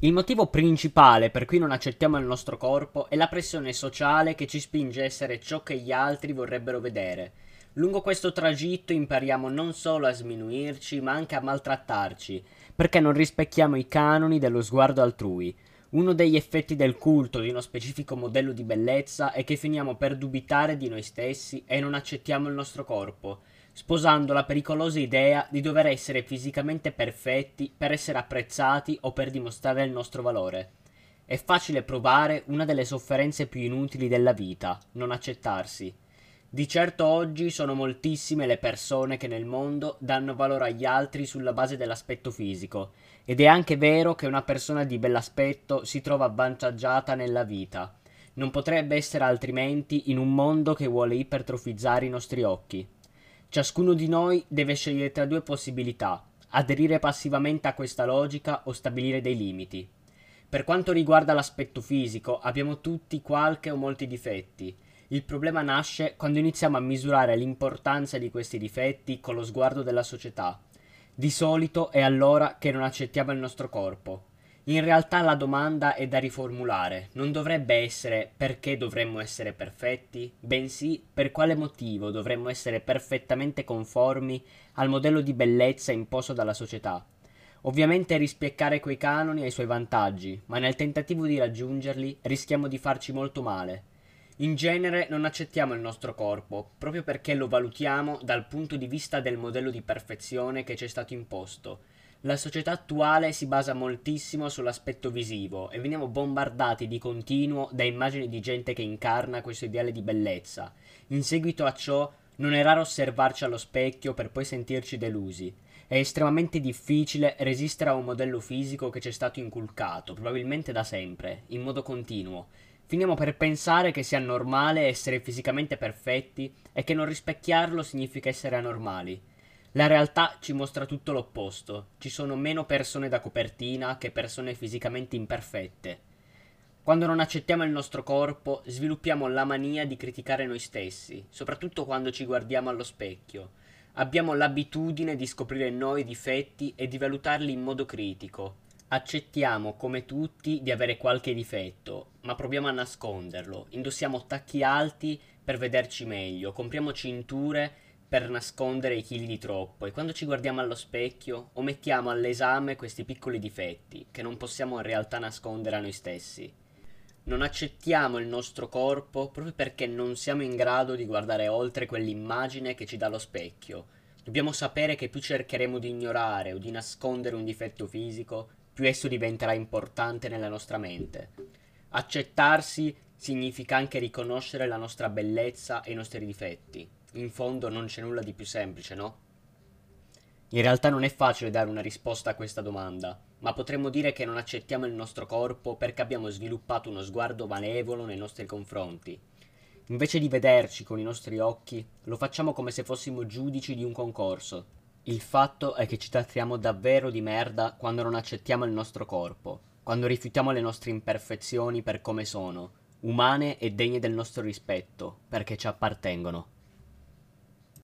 Il motivo principale per cui non accettiamo il nostro corpo è la pressione sociale che ci spinge a essere ciò che gli altri vorrebbero vedere. Lungo questo tragitto impariamo non solo a sminuirci, ma anche a maltrattarci, perché non rispecchiamo i canoni dello sguardo altrui. Uno degli effetti del culto di uno specifico modello di bellezza è che finiamo per dubitare di noi stessi e non accettiamo il nostro corpo sposando la pericolosa idea di dover essere fisicamente perfetti per essere apprezzati o per dimostrare il nostro valore. È facile provare una delle sofferenze più inutili della vita, non accettarsi. Di certo oggi sono moltissime le persone che nel mondo danno valore agli altri sulla base dell'aspetto fisico, ed è anche vero che una persona di bell'aspetto si trova avvantaggiata nella vita. Non potrebbe essere altrimenti in un mondo che vuole ipertrofizzare i nostri occhi. Ciascuno di noi deve scegliere tra due possibilità, aderire passivamente a questa logica o stabilire dei limiti. Per quanto riguarda l'aspetto fisico, abbiamo tutti qualche o molti difetti. Il problema nasce quando iniziamo a misurare l'importanza di questi difetti con lo sguardo della società. Di solito è allora che non accettiamo il nostro corpo. In realtà la domanda è da riformulare, non dovrebbe essere perché dovremmo essere perfetti, bensì per quale motivo dovremmo essere perfettamente conformi al modello di bellezza imposto dalla società. Ovviamente rispecchiare quei canoni ha i suoi vantaggi, ma nel tentativo di raggiungerli rischiamo di farci molto male. In genere non accettiamo il nostro corpo, proprio perché lo valutiamo dal punto di vista del modello di perfezione che ci è stato imposto, la società attuale si basa moltissimo sull'aspetto visivo e veniamo bombardati di continuo da immagini di gente che incarna questo ideale di bellezza. In seguito a ciò non è raro osservarci allo specchio per poi sentirci delusi. È estremamente difficile resistere a un modello fisico che ci è stato inculcato, probabilmente da sempre, in modo continuo. Finiamo per pensare che sia normale essere fisicamente perfetti e che non rispecchiarlo significa essere anormali. La realtà ci mostra tutto l'opposto. Ci sono meno persone da copertina che persone fisicamente imperfette. Quando non accettiamo il nostro corpo, sviluppiamo la mania di criticare noi stessi, soprattutto quando ci guardiamo allo specchio. Abbiamo l'abitudine di scoprire noi difetti e di valutarli in modo critico. Accettiamo, come tutti, di avere qualche difetto, ma proviamo a nasconderlo. Indossiamo tacchi alti per vederci meglio, compriamo cinture per nascondere i chili di troppo e quando ci guardiamo allo specchio omettiamo all'esame questi piccoli difetti che non possiamo in realtà nascondere a noi stessi. Non accettiamo il nostro corpo proprio perché non siamo in grado di guardare oltre quell'immagine che ci dà lo specchio. Dobbiamo sapere che più cercheremo di ignorare o di nascondere un difetto fisico, più esso diventerà importante nella nostra mente. Accettarsi significa anche riconoscere la nostra bellezza e i nostri difetti in fondo non c'è nulla di più semplice, no? In realtà non è facile dare una risposta a questa domanda, ma potremmo dire che non accettiamo il nostro corpo perché abbiamo sviluppato uno sguardo malevolo nei nostri confronti. Invece di vederci con i nostri occhi, lo facciamo come se fossimo giudici di un concorso. Il fatto è che ci trattiamo davvero di merda quando non accettiamo il nostro corpo, quando rifiutiamo le nostre imperfezioni per come sono, umane e degne del nostro rispetto, perché ci appartengono.